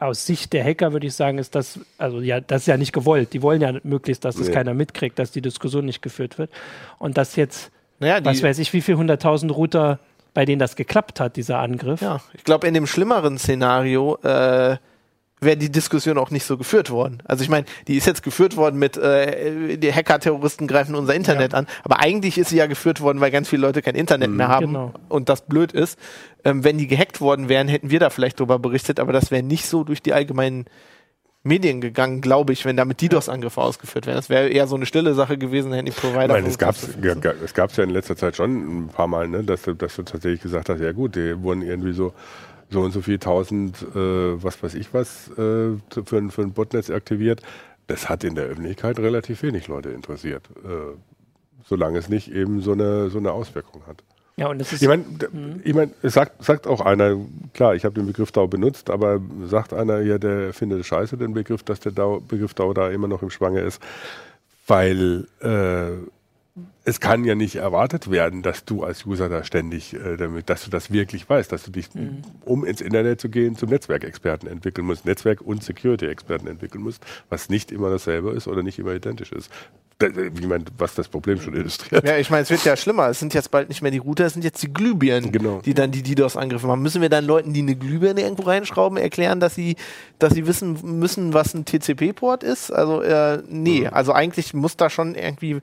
aus Sicht der Hacker würde ich sagen, ist das, also ja, das ist ja nicht gewollt. Die wollen ja möglichst, dass das nee. keiner mitkriegt, dass die Diskussion nicht geführt wird. Und dass jetzt, naja, was weiß ich, wie viel hunderttausend Router, bei denen das geklappt hat, dieser Angriff. Ja, ich glaube, in dem schlimmeren Szenario äh, wäre die Diskussion auch nicht so geführt worden. Also ich meine, die ist jetzt geführt worden mit äh, die Hacker-Terroristen greifen unser Internet ja. an, aber eigentlich ist sie ja geführt worden, weil ganz viele Leute kein Internet mhm. mehr haben genau. und das blöd ist. Ähm, wenn die gehackt worden wären, hätten wir da vielleicht drüber berichtet, aber das wäre nicht so durch die allgemeinen Medien gegangen, glaube ich, wenn damit DDoS-Angriffe ausgeführt werden. Das wäre eher so eine stille Sache gewesen, hätten die Provider. Ich meine, es gab es gab's ja in letzter Zeit schon ein paar Mal, ne, dass, dass du tatsächlich gesagt hast, ja gut, die wurden irgendwie so so und so viel tausend, äh, was weiß ich was, äh, für, für ein Botnetz aktiviert. Das hat in der Öffentlichkeit relativ wenig Leute interessiert, äh, solange es nicht eben so eine, so eine Auswirkung hat. Ja, und das ist. Ich meine, mhm. ich mein, es sagt, sagt auch einer, klar, ich habe den Begriff DAO benutzt, aber sagt einer ja, der findet scheiße, den Begriff, dass der DAO, Begriff DAO da immer noch im Schwange ist, weil äh, es kann ja nicht erwartet werden, dass du als User da ständig, äh, damit, dass du das wirklich weißt, dass du dich, mhm. um ins Internet zu gehen, zum Netzwerkexperten entwickeln musst, Netzwerk- und Security-Experten entwickeln musst, was nicht immer dasselbe ist oder nicht immer identisch ist. Ich meine, was das Problem schon illustriert. Ja, ich meine, es wird ja schlimmer. Es sind jetzt bald nicht mehr die Router, es sind jetzt die Glühbirnen, genau. die dann die DDoS-Angriffe machen. Müssen wir dann Leuten, die eine Glühbirne irgendwo reinschrauben, erklären, dass sie, dass sie wissen müssen, was ein TCP-Port ist? Also, äh, nee. Mhm. Also eigentlich muss da schon irgendwie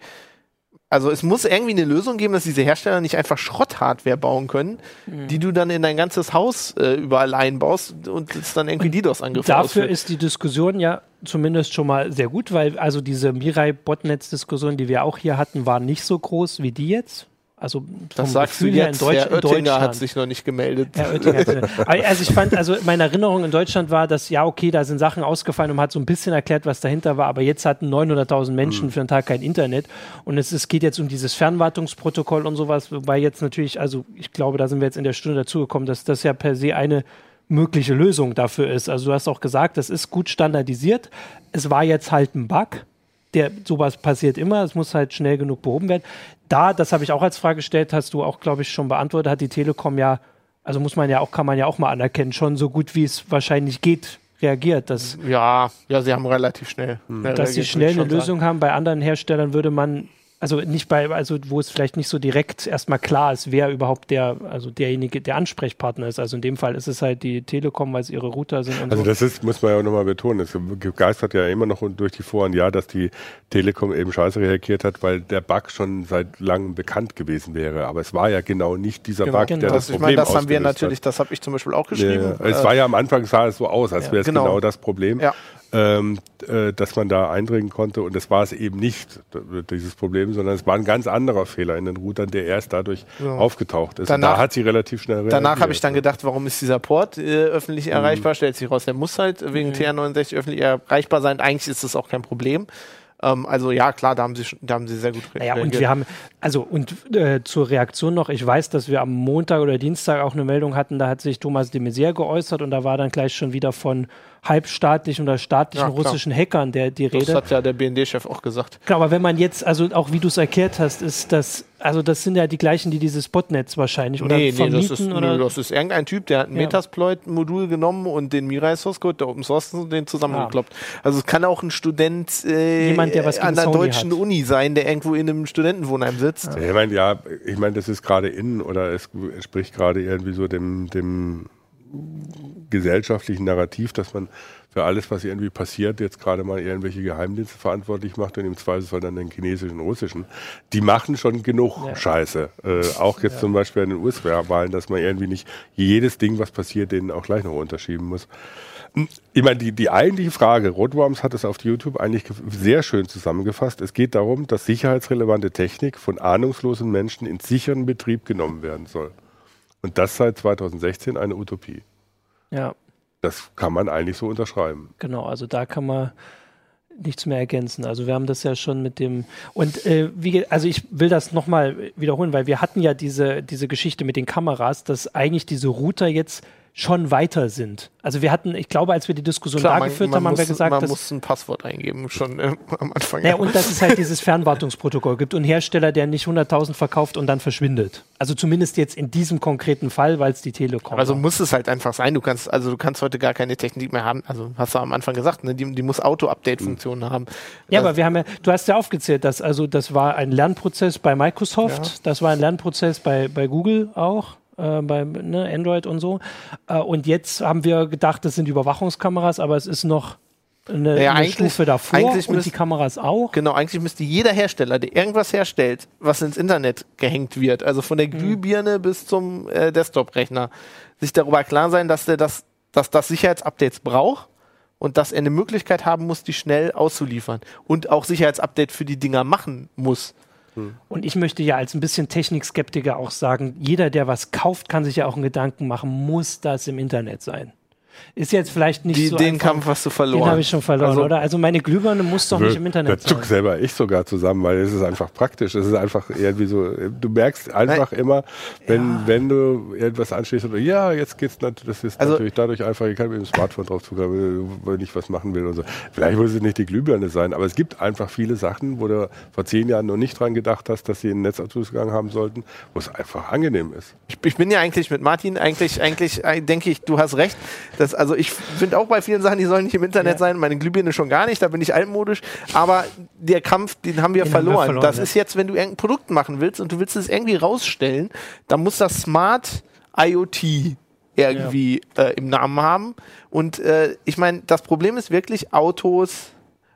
also es muss irgendwie eine Lösung geben, dass diese Hersteller nicht einfach Schrott-Hardware bauen können, mhm. die du dann in dein ganzes Haus äh, überall einbaust und es dann irgendwie DDoS-Angriffe Dafür ausführt. ist die Diskussion ja zumindest schon mal sehr gut, weil also diese Mirai-Botnetz-Diskussion, die wir auch hier hatten, war nicht so groß wie die jetzt. Also das sagst Gefühl du jetzt, in, Deutsch, Herr Oettinger hat sich noch nicht gemeldet. Herr Oettinger also ich fand, also meine Erinnerung in Deutschland war, dass ja okay, da sind Sachen ausgefallen und man hat so ein bisschen erklärt, was dahinter war, aber jetzt hatten 900.000 Menschen mhm. für einen Tag kein Internet und es, es geht jetzt um dieses Fernwartungsprotokoll und sowas, wobei jetzt natürlich, also ich glaube, da sind wir jetzt in der Stunde dazugekommen, dass das ja per se eine mögliche Lösung dafür ist. Also du hast auch gesagt, das ist gut standardisiert. Es war jetzt halt ein Bug der sowas passiert immer, es muss halt schnell genug behoben werden da, das habe ich auch als Frage gestellt, hast du auch, glaube ich, schon beantwortet, hat die Telekom ja, also muss man ja auch, kann man ja auch mal anerkennen, schon so gut wie es wahrscheinlich geht, reagiert. Dass, ja, ja, sie haben relativ schnell. Hm. Dass sie schnell eine Lösung sagen. haben. Bei anderen Herstellern würde man also nicht bei, also wo es vielleicht nicht so direkt erstmal klar ist, wer überhaupt der, also derjenige, der Ansprechpartner ist. Also in dem Fall ist es halt die Telekom, weil es ihre Router sind. also so. das ist, muss man ja auch nochmal betonen, es geistert ja immer noch durch die Foren, ja, dass die Telekom eben scheiße reagiert hat, weil der Bug schon seit langem bekannt gewesen wäre. Aber es war ja genau nicht dieser genau, Bug, genau. der das, das Problem Ich meine, das haben wir natürlich, hat. das habe ich zum Beispiel auch geschrieben. Ja, es war ja am Anfang sah es so aus, als ja, wäre es genau. genau das Problem. Ja ähm, äh, dass man da eindringen konnte. Und das war es eben nicht, dieses Problem, sondern es war ein ganz anderer Fehler in den Routern, der erst dadurch ja. aufgetaucht ist. Danach, da hat sie relativ schnell reagiert. Danach habe ich dann gedacht, warum ist dieser Port äh, öffentlich mhm. erreichbar? Stellt sich raus, der muss halt wegen mhm. TR69 öffentlich erreichbar sein. Eigentlich ist das auch kein Problem ähm, also ja, klar, da haben sie, da haben sie sehr gut reagiert. Ja, und wir haben, also und äh, zur Reaktion noch, ich weiß, dass wir am Montag oder Dienstag auch eine Meldung hatten, da hat sich Thomas de Maizière geäußert und da war dann gleich schon wieder von halbstaatlichen oder staatlichen ja, russischen Hackern der die Rede. Das hat ja der BND-Chef auch gesagt. Genau, aber wenn man jetzt, also auch wie du es erklärt hast, ist das also das sind ja die gleichen, die dieses Botnetz wahrscheinlich oder nee, vermieten nee, das ist, oder? Das ist irgendein Typ, der hat ein ja. Metasploit-Modul genommen und den Mirai Source Code, der Open Source den zusammengekloppt. Ja. Also es kann auch ein Student äh, Jemand, der was an der deutschen hat. Uni sein, der irgendwo in einem Studentenwohnheim sitzt. Ja. Ich meine, ja, ich meine, das ist gerade innen oder es entspricht gerade irgendwie so dem, dem gesellschaftlichen Narrativ, dass man für alles, was irgendwie passiert, jetzt gerade mal irgendwelche Geheimdienste verantwortlich macht und im Zweifelsfall dann den chinesischen und russischen. Die machen schon genug ja. Scheiße. Äh, auch jetzt ja. zum Beispiel an den US-Wahlen, dass man irgendwie nicht jedes Ding, was passiert, denen auch gleich noch unterschieben muss. Ich meine, die, die eigentliche Frage, Rotworms hat es auf YouTube eigentlich sehr schön zusammengefasst. Es geht darum, dass sicherheitsrelevante Technik von ahnungslosen Menschen in sicheren Betrieb genommen werden soll. Und das seit 2016 eine Utopie. Ja. Das kann man eigentlich so unterschreiben. Genau, also da kann man nichts mehr ergänzen. Also wir haben das ja schon mit dem und äh, wie also ich will das nochmal wiederholen, weil wir hatten ja diese diese Geschichte mit den Kameras, dass eigentlich diese Router jetzt schon weiter sind. Also wir hatten, ich glaube, als wir die Diskussion Klar, da geführt haben, haben wir gesagt, man dass, muss ein Passwort eingeben schon äh, am Anfang. Ja, und dass es halt dieses Fernwartungsprotokoll gibt und Hersteller, der nicht 100.000 verkauft und dann verschwindet. Also zumindest jetzt in diesem konkreten Fall, weil es die Telekom. Also muss es halt einfach sein. Du kannst, also du kannst heute gar keine Technik mehr haben. Also hast du am Anfang gesagt, ne? die, die muss Auto-Update-Funktionen haben. Ja, also, aber wir haben ja, du hast ja aufgezählt, dass also das war ein Lernprozess bei Microsoft, ja. das war ein Lernprozess bei, bei Google auch äh, beim ne, Android und so. Äh, und jetzt haben wir gedacht, das sind Überwachungskameras, aber es ist noch eine, ja, eine Stufe davor eigentlich und die Kameras auch. Genau, eigentlich müsste jeder Hersteller, der irgendwas herstellt, was ins Internet gehängt wird, also von der mhm. Glühbirne mhm. bis zum äh, Desktop-Rechner, sich darüber klar sein, dass der das, dass das Sicherheitsupdates braucht und dass er eine Möglichkeit haben muss, die schnell auszuliefern und auch Sicherheitsupdate für die Dinger machen muss. Und ich möchte ja als ein bisschen Technikskeptiker auch sagen, jeder, der was kauft, kann sich ja auch einen Gedanken machen, muss das im Internet sein? Ist jetzt vielleicht nicht Die, so. Den einfach, Kampf hast du verloren. Den habe ich schon verloren, also, oder? Also meine Glühbirne muss doch nicht im Internet sein. Da selber ich sogar zusammen, weil es ist einfach praktisch. Es ist einfach irgendwie so, du merkst einfach Nein. immer, wenn, ja. wenn du irgendwas anschließt oder ja, jetzt geht's natürlich, das ist also, natürlich dadurch einfach, ich kann mit dem Smartphone drauf zugreifen, wenn ich was machen will und so. Vielleicht muss es nicht die Glühbirne sein, aber es gibt einfach viele Sachen, wo du vor zehn Jahren noch nicht dran gedacht hast, dass sie einen Netzzugang haben sollten, wo es einfach angenehm ist. Ich, ich bin ja eigentlich mit Martin, eigentlich, eigentlich äh, denke ich, du hast recht, dass also ich finde auch bei vielen Sachen, die sollen nicht im Internet ja. sein. Meine Glühbirne schon gar nicht, da bin ich altmodisch. Aber der Kampf, den haben wir, den verloren. Haben wir verloren. Das ja. ist jetzt, wenn du irgendein Produkt machen willst und du willst es irgendwie rausstellen, dann muss das Smart IoT irgendwie ja. äh, im Namen haben. Und äh, ich meine, das Problem ist wirklich Autos,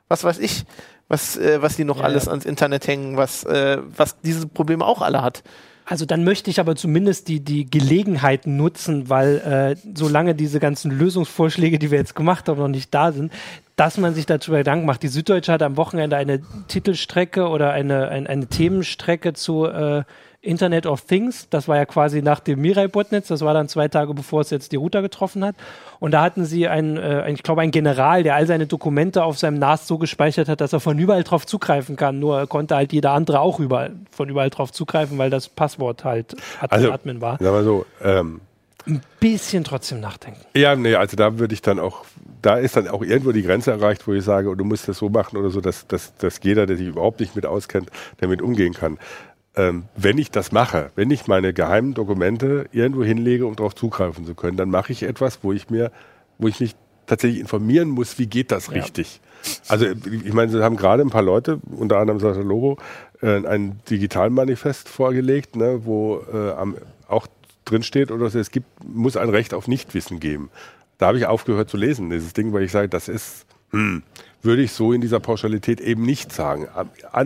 was weiß ich, was, äh, was die noch alles ans Internet hängen, was, äh, was diese Probleme auch alle hat. Also dann möchte ich aber zumindest die, die Gelegenheit nutzen, weil äh, solange diese ganzen Lösungsvorschläge, die wir jetzt gemacht haben, noch nicht da sind, dass man sich dazu Gedanken macht. Die Süddeutsche hat am Wochenende eine Titelstrecke oder eine, ein, eine Themenstrecke zu äh, Internet of Things. Das war ja quasi nach dem Mirai-Botnetz. Das war dann zwei Tage, bevor es jetzt die Router getroffen hat. Und da hatten sie einen, äh, ich glaube, einen General, der all seine Dokumente auf seinem NAS so gespeichert hat, dass er von überall drauf zugreifen kann. Nur konnte halt jeder andere auch überall, von überall drauf zugreifen, weil das Passwort halt also, Admin war. Sagen wir so, ähm, ein bisschen trotzdem nachdenken. Ja, nee, also da würde ich dann auch, da ist dann auch irgendwo die Grenze erreicht, wo ich sage, du musst das so machen oder so, dass, dass, dass jeder, der sich überhaupt nicht mit auskennt, damit umgehen kann ähm, wenn ich das mache, wenn ich meine geheimen Dokumente irgendwo hinlege, um darauf zugreifen zu können, dann mache ich etwas, wo ich mir, wo ich mich tatsächlich informieren muss, wie geht das ja. richtig. Also ich meine, Sie haben gerade ein paar Leute, unter anderem Sascha Lobo, äh, ein Digitalmanifest vorgelegt, ne, wo äh, am, auch drin steht, oder so, es gibt, muss ein Recht auf Nichtwissen geben. Da habe ich aufgehört zu lesen, dieses Ding, weil ich sage, das ist, hm, würde ich so in dieser Pauschalität eben nicht sagen.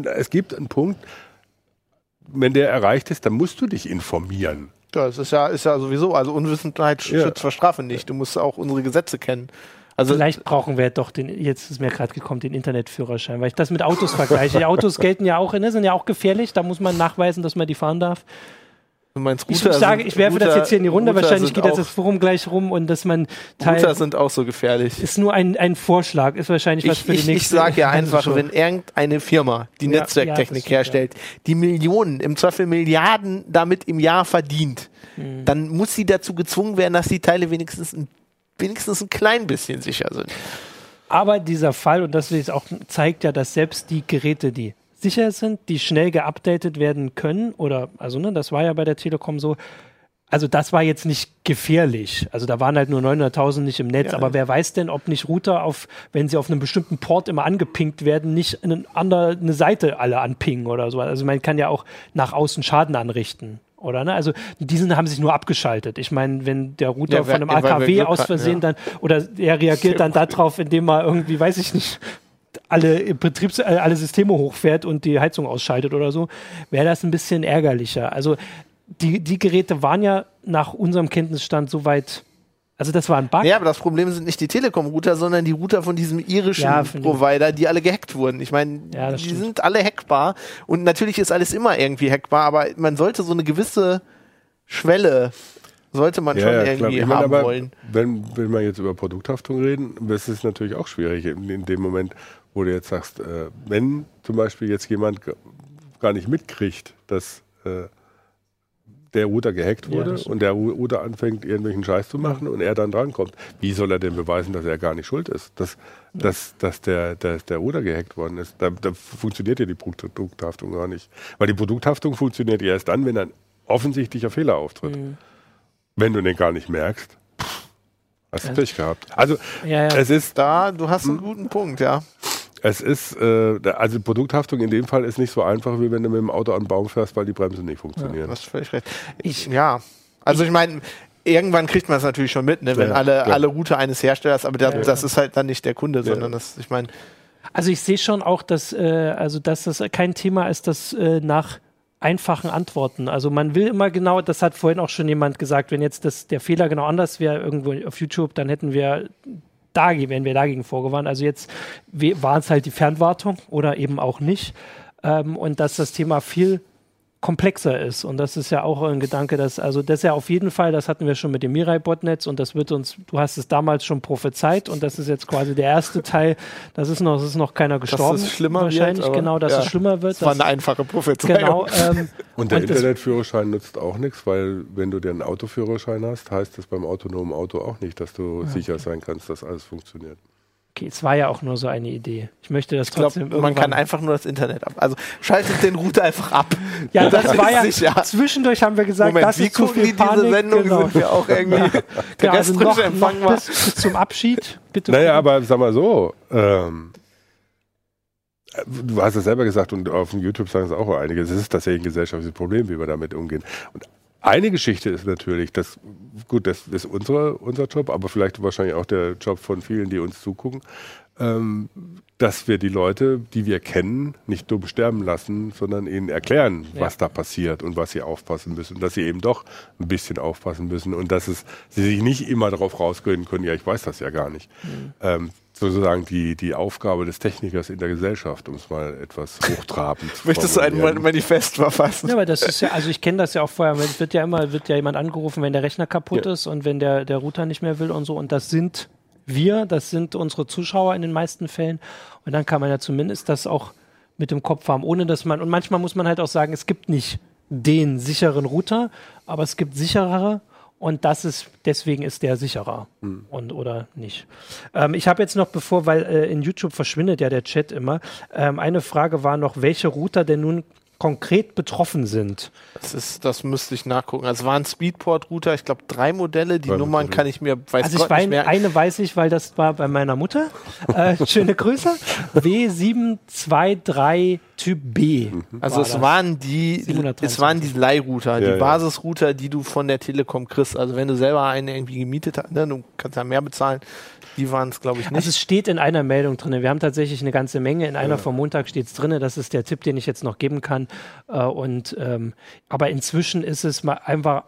Es gibt einen Punkt, wenn der erreicht ist, dann musst du dich informieren. Ja, das ist ja, ist ja sowieso, also Unwissenheit ja. schützt vor Strafe nicht. Du musst auch unsere Gesetze kennen. Also Vielleicht brauchen wir doch den, jetzt ist mir gerade gekommen, den Internetführerschein, weil ich das mit Autos vergleiche. Die Autos gelten ja auch, ne, sind ja auch gefährlich, da muss man nachweisen, dass man die fahren darf. Ich, sage, ich werfe Router, das jetzt hier in die Runde, Router wahrscheinlich geht jetzt das Forum gleich rum und dass man Teil Router sind auch so gefährlich. Ist nur ein, ein Vorschlag, ist wahrscheinlich was ich, für die ich, nächste. Ich sage ja einfach, wenn irgendeine Firma, die ja, Netzwerktechnik ja, herstellt, ja. die Millionen, im Zweifel Milliarden damit im Jahr verdient, mhm. dann muss sie dazu gezwungen werden, dass die Teile wenigstens ein, wenigstens ein klein bisschen sicher sind. Aber dieser Fall, und das auch zeigt ja, dass selbst die Geräte, die sicher sind, die schnell geupdatet werden können oder, also ne, das war ja bei der Telekom so, also das war jetzt nicht gefährlich. Also da waren halt nur 900.000 nicht im Netz. Ja. Aber wer weiß denn, ob nicht Router auf, wenn sie auf einem bestimmten Port immer angepinkt werden, nicht eine andere eine Seite alle anpingen oder so. Also man kann ja auch nach außen Schaden anrichten. Oder ne? Also diesen haben sich nur abgeschaltet. Ich meine, wenn der Router ja, von einem AKW aus Versehen hatten, ja. dann oder er reagiert dann darauf, indem er irgendwie, weiß ich nicht, alle Betriebs äh, alle Systeme hochfährt und die Heizung ausschaltet oder so, wäre das ein bisschen ärgerlicher. Also die, die Geräte waren ja nach unserem Kenntnisstand soweit. Also das war ein Bug. Ja, aber das Problem sind nicht die Telekom-Router, sondern die Router von diesem irischen ja, Provider, die alle gehackt wurden. Ich meine, ja, die stimmt. sind alle hackbar und natürlich ist alles immer irgendwie hackbar, aber man sollte so eine gewisse Schwelle sollte man ja, schon ja, irgendwie meine, haben wollen. Wenn, wenn wir jetzt über Produkthaftung reden, ist es natürlich auch schwierig in, in, dem Moment, wo du jetzt sagst, äh, wenn zum Beispiel jetzt jemand gar nicht mitkriegt, dass äh, der Router gehackt wurde ja, und der Router anfängt, irgendwelchen Scheiß zu machen und er dann drankommt. Wie soll er denn beweisen, dass er gar nicht schuld ist, dass, ja. dass, dass der, der, der Router gehackt worden ist? Da, da funktioniert ja die Produkthaftung gar nicht. Weil die Produkthaftung funktioniert erst dann, wenn ein offensichtlicher Fehler auftritt. Mhm. Wenn du den gar nicht merkst, hast du Pech gehabt. Also, ja, es ist da, du hast einen guten Punkt, ja. Es ist, äh, also Produkthaftung in dem Fall ist nicht so einfach, wie wenn du mit dem Auto an den Baum fährst, weil die Bremsen nicht funktionieren. Ja, hast völlig recht. Ich, ja, also ich meine, irgendwann kriegt man es natürlich schon mit, ne, wenn ja, alle, ja. alle Route eines Herstellers, aber der, das ist halt dann nicht der Kunde, sondern das, ich meine. Also ich sehe schon auch, dass, äh, also dass das kein Thema ist, das äh, nach einfachen Antworten. Also man will immer genau, das hat vorhin auch schon jemand gesagt, wenn jetzt das, der Fehler genau anders wäre irgendwo auf YouTube, dann hätten wir da wären wir dagegen vorgewarnt. Also jetzt war es halt die Fernwartung oder eben auch nicht. Ähm, und dass das Thema viel komplexer ist. Und das ist ja auch ein Gedanke, dass, also das ist ja auf jeden Fall, das hatten wir schon mit dem Mirai-Botnetz und das wird uns, du hast es damals schon prophezeit und das ist jetzt quasi der erste Teil, das ist noch, das ist noch keiner gestorben. Dass es schlimmer wahrscheinlich, wird, genau, dass ja. es schlimmer wird. Das war eine einfache Prophezeiung. Genau. Ähm, und der und Internetführerschein nutzt auch nichts, weil wenn du dir einen Autoführerschein hast, heißt das beim autonomen Auto auch nicht, dass du ja, sicher sein kannst, dass alles funktioniert. Okay, es war ja auch nur so eine Idee. Ich möchte das ich trotzdem. Glaub, man kann einfach nur das Internet ab. Also schaltet den Router einfach ab. Ja, das, das war ja sicher. zwischendurch haben wir gesagt, Moment, das wie ist zu viel Panik. diese Sendung genau. sind wir auch irgendwie ja, also noch, noch bis, bis, zum Abschied. Bitte. Naja, aber sag mal so. Ähm, du hast es selber gesagt und auf YouTube sagen es auch einige. Es ist tatsächlich ein gesellschaftliches Problem, wie wir damit umgehen. Und eine Geschichte ist natürlich, dass, gut, das ist unsere, unser Job, aber vielleicht wahrscheinlich auch der Job von vielen, die uns zugucken, ähm, dass wir die Leute, die wir kennen, nicht dumm sterben lassen, sondern ihnen erklären, ja. was da passiert und was sie aufpassen müssen. Dass sie eben doch ein bisschen aufpassen müssen und dass es, sie sich nicht immer darauf rausgehen können, ja, ich weiß das ja gar nicht. Mhm. Ähm, sozusagen die, die Aufgabe des Technikers in der Gesellschaft, um es mal etwas hochtrabend zu Möchtest du ein Manifest verfassen? Ja, aber das ist ja, also ich kenne das ja auch vorher, es wird ja immer, wird ja jemand angerufen, wenn der Rechner kaputt ja. ist und wenn der, der Router nicht mehr will und so und das sind wir, das sind unsere Zuschauer in den meisten Fällen und dann kann man ja zumindest das auch mit dem Kopf haben, ohne dass man, und manchmal muss man halt auch sagen, es gibt nicht den sicheren Router, aber es gibt sicherere und das ist, deswegen ist der sicherer hm. und oder nicht. Ähm, ich habe jetzt noch, bevor, weil äh, in YouTube verschwindet ja der Chat immer, ähm, eine Frage war noch, welche Router denn nun konkret betroffen sind. Das ist, das müsste ich nachgucken. Also es waren Speedport-Router, ich glaube drei Modelle. Die Drei Nummern Modelle. kann ich mir, weiß also Gott ich weiß, nicht mehr. Eine weiß ich, weil das war bei meiner Mutter. Äh, schöne Grüße. W723 Typ B. Mhm. Also war es das. waren die, es waren die Leihrouter, ja, die ja. Basisrouter, die du von der Telekom kriegst. Also wenn du selber einen irgendwie gemietet hast, ne, du kannst ja mehr bezahlen. Die waren es, glaube ich, nicht. Also es steht in einer Meldung drin. Wir haben tatsächlich eine ganze Menge. In einer ja. vom Montag steht es drin. Das ist der Tipp, den ich jetzt noch geben kann. Äh, und, ähm, aber inzwischen ist es mal einfach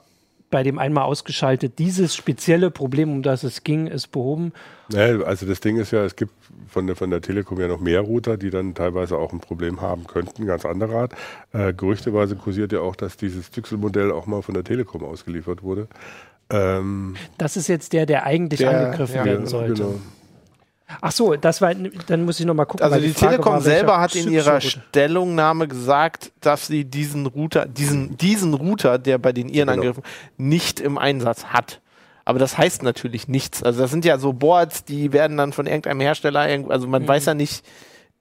bei dem einmal ausgeschaltet. Dieses spezielle Problem, um das es ging, ist behoben. Ja, also das Ding ist ja, es gibt von der, von der Telekom ja noch mehr Router, die dann teilweise auch ein Problem haben könnten, ganz anderer Art. Äh, gerüchteweise kursiert ja auch, dass dieses Zyxel-Modell auch mal von der Telekom ausgeliefert wurde. Ähm, das ist jetzt der, der eigentlich der, angegriffen ja, werden sollte. Genau. Ach so, das war, dann muss ich noch mal gucken. Also die, die Telekom war, selber hat in ihrer Stellungnahme gesagt, dass sie diesen Router, diesen, diesen Router, der bei den ihren genau. Angriffen nicht im Einsatz hat. Aber das heißt natürlich nichts. Also das sind ja so Boards, die werden dann von irgendeinem Hersteller, also man mhm. weiß ja nicht,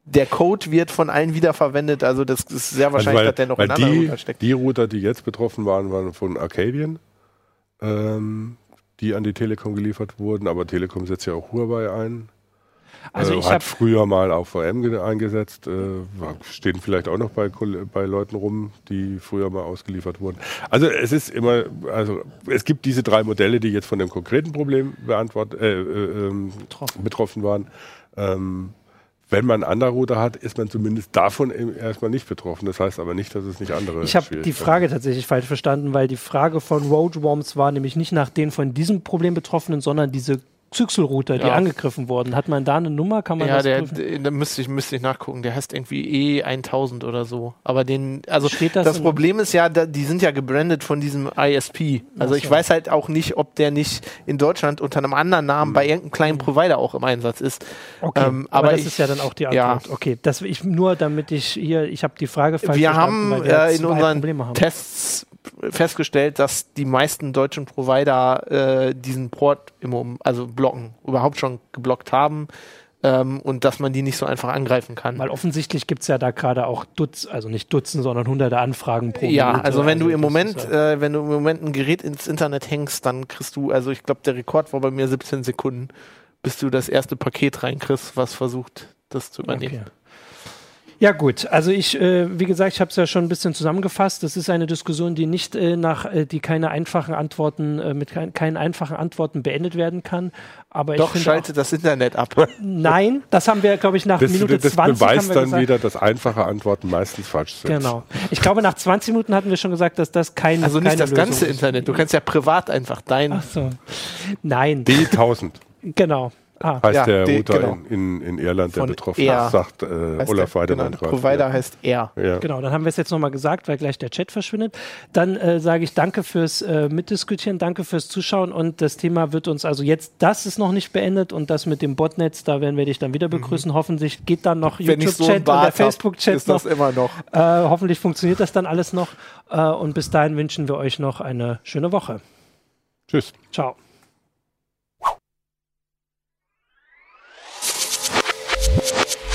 der Code wird von allen wiederverwendet. Also das ist sehr wahrscheinlich, also weil, dass der noch in anderen Router steckt. Die Router, die jetzt betroffen waren, waren von Arcadian, ähm, die an die Telekom geliefert wurden. Aber Telekom setzt ja auch Huawei ein. Also äh, ich hat früher mal auch VM eingesetzt, äh, stehen vielleicht auch noch bei, bei Leuten rum, die früher mal ausgeliefert wurden. Also es ist immer, also es gibt diese drei Modelle, die jetzt von dem konkreten Problem beantwortet, äh, äh, ähm, betroffen waren. Ähm, wenn man einen anderen Router hat, ist man zumindest davon erstmal nicht betroffen. Das heißt aber nicht, dass es nicht andere Ich habe die Frage tatsächlich falsch verstanden, weil die Frage von Roadworms war nämlich nicht nach den von diesem Problem Betroffenen, sondern diese Zyxel-Router, die ja. angegriffen wurden. Hat man da eine Nummer? Kann man ja, das der, da müsste ich, müsste ich nachgucken. Der heißt irgendwie E1000 oder so. Aber den, also das, das Problem ist ja, da, die sind ja gebrandet von diesem ISP. Also ich weiß halt auch nicht, ob der nicht in Deutschland unter einem anderen Namen bei irgendeinem kleinen Provider auch im Einsatz ist. Okay, ähm, aber, aber, das ich, ist ja dann auch die Antwort. Ja. Okay, das ich nur, damit ich hier, ich habe die Frage falsch Wir haben äh, in unseren Tests festgestellt, dass die meisten deutschen Provider äh, diesen Port im, also blocken, überhaupt schon geblockt haben ähm, und dass man die nicht so einfach angreifen kann. Weil offensichtlich gibt es ja da gerade auch Dutz, also nicht Dutzend, sondern hunderte Anfragen pro Ja, Minute. also wenn also du im Moment, ja äh, wenn du im Moment ein Gerät ins Internet hängst, dann kriegst du, also ich glaube, der Rekord war bei mir 17 Sekunden, bis du das erste Paket reinkriegst, was versucht, das zu übernehmen. Okay. Ja gut, also ich, äh, wie gesagt, ich habe es ja schon ein bisschen zusammengefasst. Das ist eine Diskussion, die nicht äh, nach, äh, die keine einfachen Antworten, äh, mit kein, keinen einfachen Antworten beendet werden kann. Aber Doch, ich schalte auch, das Internet ab. Nein, das haben wir, glaube ich, nach das, Minute das 20 beweist dann gesagt. wieder, dass einfache Antworten meistens falsch sind. Genau. Ich glaube, nach 20 Minuten hatten wir schon gesagt, dass das kein Also nicht das Lösung ganze ist. Internet. Du kannst ja privat einfach dein. Ach so. Nein. D1000. Genau. Ah, heißt ja, der Router genau. in, in, in, Irland, der betroffen ist, sagt äh, Olaf Weidemann. Genau, Provider ja. heißt er. Ja. Genau, dann haben wir es jetzt nochmal gesagt, weil gleich der Chat verschwindet. Dann äh, sage ich danke fürs äh, Mitdiskutieren, danke fürs Zuschauen und das Thema wird uns also jetzt, das ist noch nicht beendet und das mit dem Botnetz, da werden wir dich dann wieder begrüßen. Mhm. Hoffentlich geht dann noch YouTube-Chat so und der Facebook-Chat noch. Ist das immer noch. Äh, hoffentlich funktioniert das dann alles noch äh, und bis dahin wünschen wir euch noch eine schöne Woche. Tschüss. Ciao.